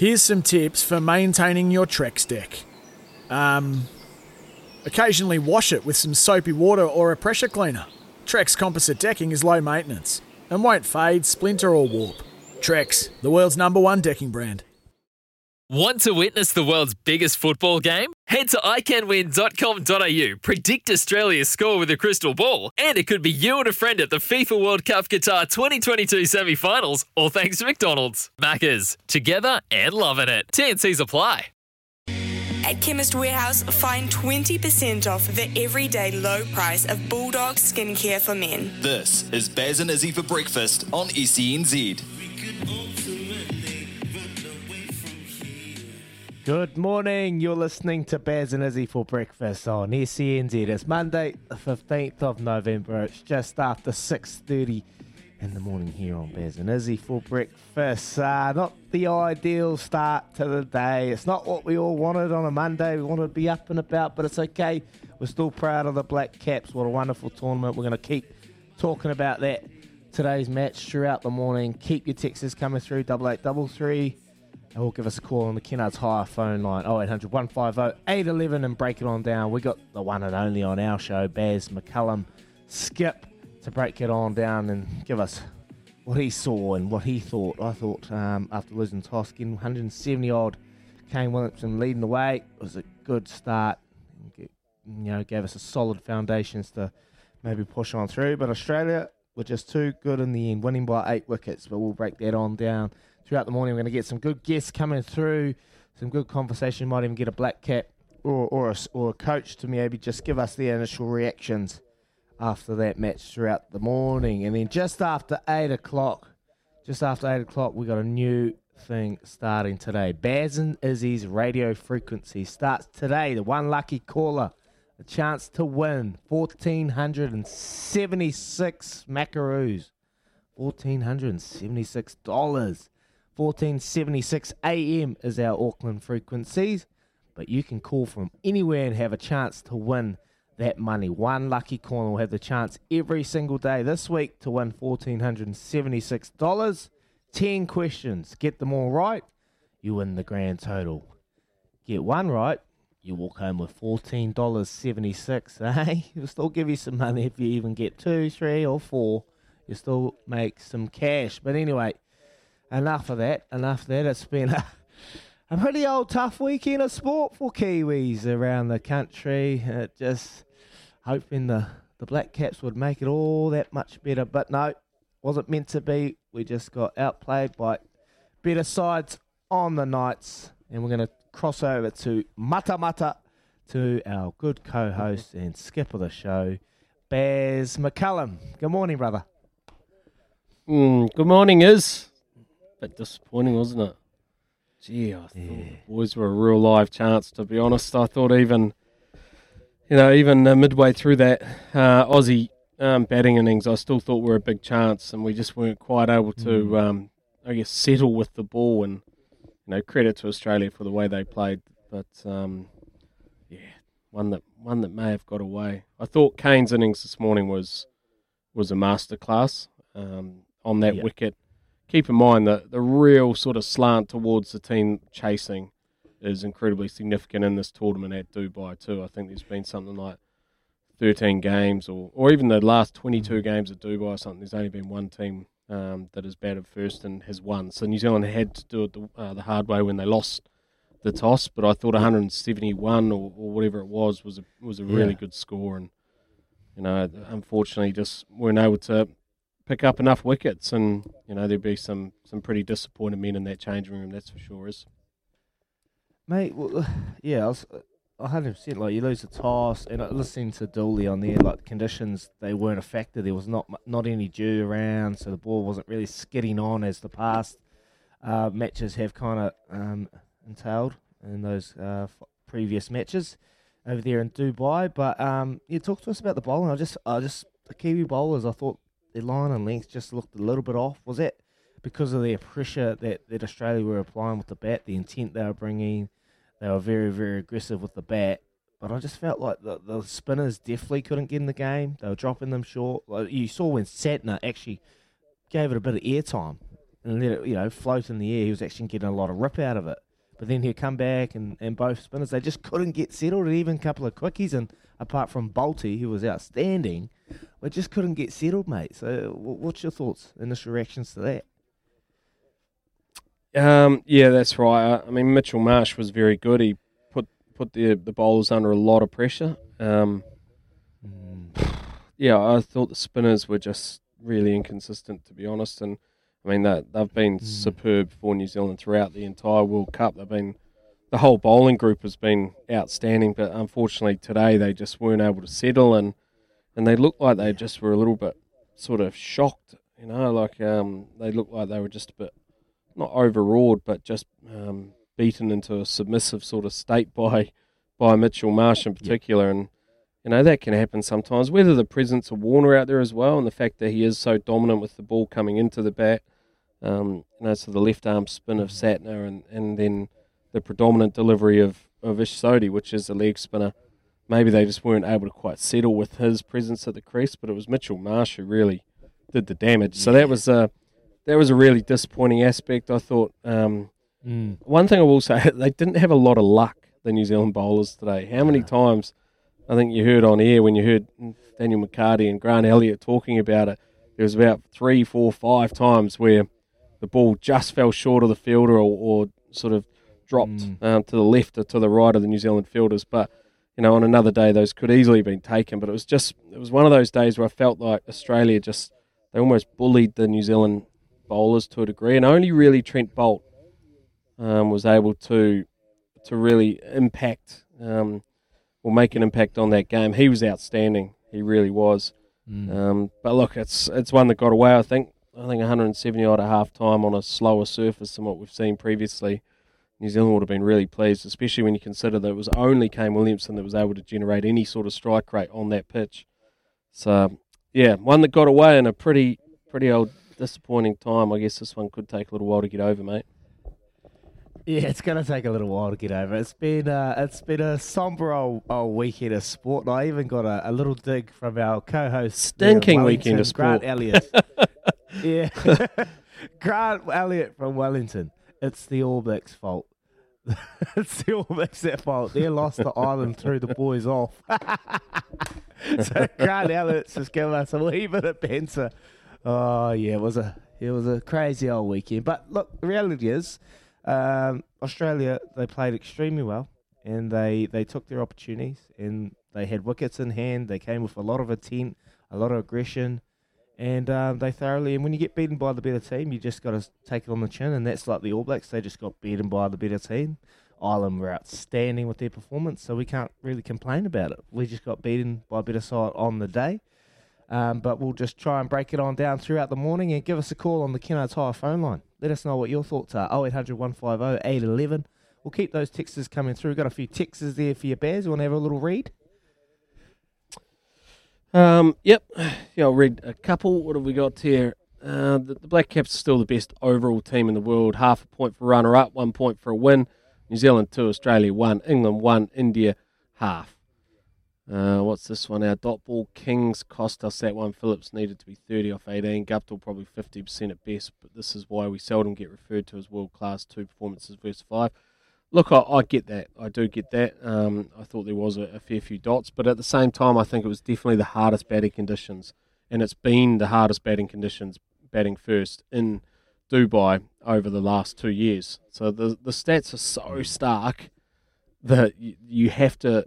Here's some tips for maintaining your Trex deck. Um, occasionally wash it with some soapy water or a pressure cleaner. Trex composite decking is low maintenance and won't fade, splinter, or warp. Trex, the world's number one decking brand. Want to witness the world's biggest football game? Head to iCanWin.com.au, predict Australia's score with a crystal ball, and it could be you and a friend at the FIFA World Cup Qatar 2022 semi finals, all thanks to McDonald's. Maccas, together and loving it. TNC's apply. At Chemist Warehouse, find 20% off the everyday low price of Bulldog skincare for men. This is Baz and Izzy for breakfast on E SENZ. Good morning. You're listening to Baz and Izzy for breakfast on SENZ. It's Monday, the 15th of November. It's just after 6.30 in the morning here on Baz and Izzy for breakfast. Uh, not the ideal start to the day. It's not what we all wanted on a Monday. We wanted to be up and about, but it's okay. We're still proud of the Black Caps. What a wonderful tournament. We're going to keep talking about that today's match throughout the morning. Keep your texts coming through, double eight double three or give us a call on the Kennards Hire phone line 0800 150 811 and break it on down. We got the one and only on our show, Baz McCullum. Skip to break it on down and give us what he saw and what he thought. I thought um, after losing getting 170 odd, Kane Williamson leading the way it was a good start. You know, gave us a solid foundations to maybe push on through. But Australia were just too good in the end, winning by eight wickets. But we'll break that on down throughout the morning. We're going to get some good guests coming through, some good conversation. Might even get a black cap or or a, or a coach to maybe just give us their initial reactions after that match throughout the morning. And then just after eight o'clock, just after eight o'clock, we got a new thing starting today. Baz and Izzy's radio frequency starts today. The one lucky caller, a chance to win 1,476 macaroons. $1,476. 1476 AM is our Auckland frequencies, but you can call from anywhere and have a chance to win that money. One lucky corner will have the chance every single day this week to win $1,476. 10 questions. Get them all right, you win the grand total. Get one right, you walk home with $14.76, eh? It'll still give you some money if you even get two, three, or four. You still make some cash. But anyway, enough of that. Enough of that. It's been a, a pretty old tough weekend of sport for Kiwis around the country. Uh, just hoping the, the Black Caps would make it all that much better. But no, wasn't meant to be. We just got outplayed by better sides on the nights. And we're going to cross over to Matamata to our good co host and skip of the show, Baz McCullum. Good morning, brother. Mm, good morning, Is bit disappointing, wasn't it? Gee, I thought yeah. the boys were a real live chance. To be honest, I thought even, you know, even uh, midway through that uh, Aussie um, batting innings, I still thought we were a big chance, and we just weren't quite able to, mm. um, I guess, settle with the ball. And you know, credit to Australia for the way they played, but um, yeah, one that one that may have got away. I thought Kane's innings this morning was was a masterclass um, on that wicket keep in mind that the real sort of slant towards the team chasing is incredibly significant in this tournament at Dubai too. I think there's been something like 13 games, or, or even the last 22 mm-hmm. games at Dubai or something. There's only been one team um, that has batted first and has won. So New Zealand had to do it the, uh, the hard way when they lost the toss, but I thought 171 or, or whatever it was was a, was a really Yeah. good score, and you know, unfortunately, just weren't able to pick up enough wickets, and you know, there'd be some some pretty disappointed men in that changing room. That's for sure. Is Mate, well, yeah, I was, hundred percent. Like you lose the toss, and uh, listening to Dooley on there, like the conditions they weren't affected. There was not not any dew around, so the ball wasn't really skidding on as the past uh, matches have kind of um, entailed in those uh, f- previous matches over there in Dubai. But um, yeah, talk to us about the bowling. I just, I just the Kiwi bowlers. I thought their line and length just looked a little bit off. Was that because of their pressure that, that Australia were applying with the bat, the intent they were bringing? They were very, very aggressive with the bat. But I just felt like the, the spinners definitely couldn't get in the game. They were dropping them short. Like you saw when Santner actually gave it a bit of air time and let it, you know, float in the air. He was actually getting a lot of rip out of it. But then he'd come back and, and both spinners, they just couldn't get settled. And even a couple of quickies, and apart from Bolty, who was outstanding, we just couldn't get settled, mate. So what's your thoughts, initial reactions to that? Um, yeah, that's right. I, I mean, Mitchell Marsh was very good. He put put the the bowlers under a lot of pressure. Um, yeah, I thought the spinners were just really inconsistent, to be honest. And I mean that they've been superb for New Zealand throughout the entire World Cup. They've been the whole bowling group has been outstanding, but unfortunately today they just weren't able to settle and and they looked like they just were a little bit sort of shocked. You know, like um, they looked like they were just a bit not overawed, but just um, beaten into a submissive sort of state by by Mitchell Marsh in particular, and you know that can happen sometimes. Whether the presence of Warner out there as well, and the fact that he is so dominant with the ball coming into the bat, um, you know, so the left arm spin of Santner, and, and then the predominant delivery of of Ish Sodhi, which is a leg spinner. Maybe they just weren't able to quite settle with his presence at the crease, but it was Mitchell Marsh who really did the damage. So that was a that was a really disappointing aspect. I thought. Um, one thing I will say, they didn't have a lot of luck, the New Zealand bowlers today. How many times I think you heard on air when you heard Daniel McCarty and Grant Elliott talking about it, there was about three, four, five times where the ball just fell short of the fielder or, or sort of dropped um, to the left or to the right of the New Zealand fielders. But, you know, on another day, those could easily have been taken. But it was just, it was one of those days where I felt like Australia just, they almost bullied the New Zealand bowlers to a degree. And only really Trent Boult um, was able to to really impact um, or make an impact on that game. He was outstanding. He really was. Um, but look, it's it's one that got away. I think I think 170 odd at half time on a slower surface than what we've seen previously. New Zealand would have been really pleased, especially when you consider that it was only Kane Williamson that was able to generate any sort of strike rate on that pitch. So yeah, one that got away in a pretty pretty old disappointing time. I guess this one could take a little while to get over, mate. Yeah, it's gonna take a little while to get over. It's been uh, it's been a somber old, old weekend of sport, and I even got a, a little dig from our co-host, Stinking weekend of Grant sport. Elliott. yeah, Grant Elliott from Wellington. It's the All Blacks' fault. it's the All Blacks' fault. They lost the island, threw the boys off. so Grant Elliott's just giving us a wee bit of banter. Oh yeah, it was a it was a crazy old weekend. But look, the reality is, um, Australia they played extremely well, and they they took their opportunities, and they had wickets in hand. They came with a lot of intent, a lot of aggression, and um, they thoroughly. And when you get beaten by the better team, you just got to take it on the chin, and that's like the All Blacks. They just got beaten by the better team. Ireland were outstanding with their performance, so we can't really complain about it. We just got beaten by a better side on the day. Um, but we'll just try and break it on down throughout the morning and give us a call on the Kennards Hire phone line. Let us know what your thoughts are. 0800 150 811. We'll keep those texts coming through. We've Got a few texts there for your bears. You want to have a little read? Um, yep. Yeah, I'll read a couple. What have we got here? Uh, the, the Black Caps are still the best overall team in the world. Half a point for runner up, one point for a win. New Zealand two, Australia one, England one, India half. Uh, what's this one? Our dot ball Kings cost us that one. Phillips needed to be 30 off 18. Guptill probably 50% at best, but this is why we seldom get referred to as world class two performances versus five. Look, I, I get that. I do get that. Um, I thought there was a, a fair few dots, but at the same time, I think it was definitely the hardest batting conditions, and it's been the hardest batting conditions, batting first in Dubai over the last two years. So the the stats are so stark that you, you have to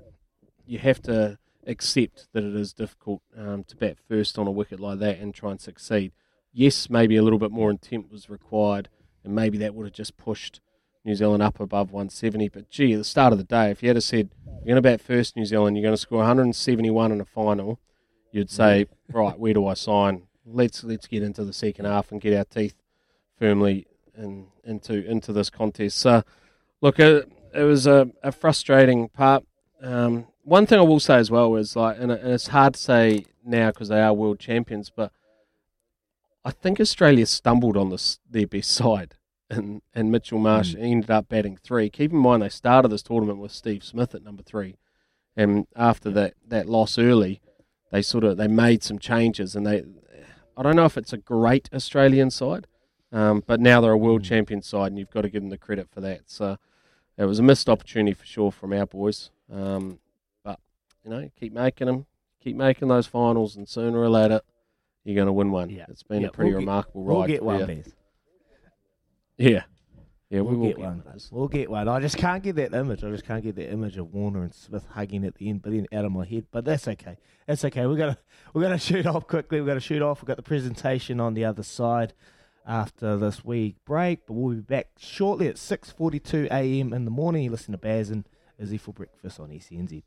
you have to accept that it is difficult um, to bat first on a wicket like that and try and succeed. Yes, maybe a little bit more intent was required, and maybe that would have just pushed New Zealand up above 170. But gee, at the start of the day, if you had said you're going to bat first, New Zealand, you're going to score 171 in a final, you'd say, right, where do I sign? Let's let's get into the second half and get our teeth firmly in, into into this contest. So, look, it, it was a, a frustrating part. Um, one thing I will say as well is like, and, it's hard to say now because they are world champions, but I think Australia stumbled on this their best side, and and Mitchell Marsh mm. ended up batting three. Keep in mind they started this tournament with Steve Smith at number three, and after that that loss early, they sort of they made some changes, and they I don't know if it's a great Australian side, um, but now they're a world mm. champion side, and you've got to give them the credit for that. So it was a missed opportunity for sure from our boys. Um, you know, keep making them, keep making those finals, and sooner or later, you're going to win one. Yeah. It's been yeah, a pretty we'll remarkable get, ride. We'll get one, Bez. Yeah. Yeah, we we'll will get, get one. We'll get one. I just can't get that image. I just can't get that image of Warner and Smith hugging at the end, but then out of my head. But that's okay. That's okay. We're gonna we're gonna shoot off quickly. We're gonna shoot off. We've got the presentation on the other side after this week break, but we'll be back shortly at six forty two AM in the morning. You listen to Baz and Izzy for breakfast on SENZ.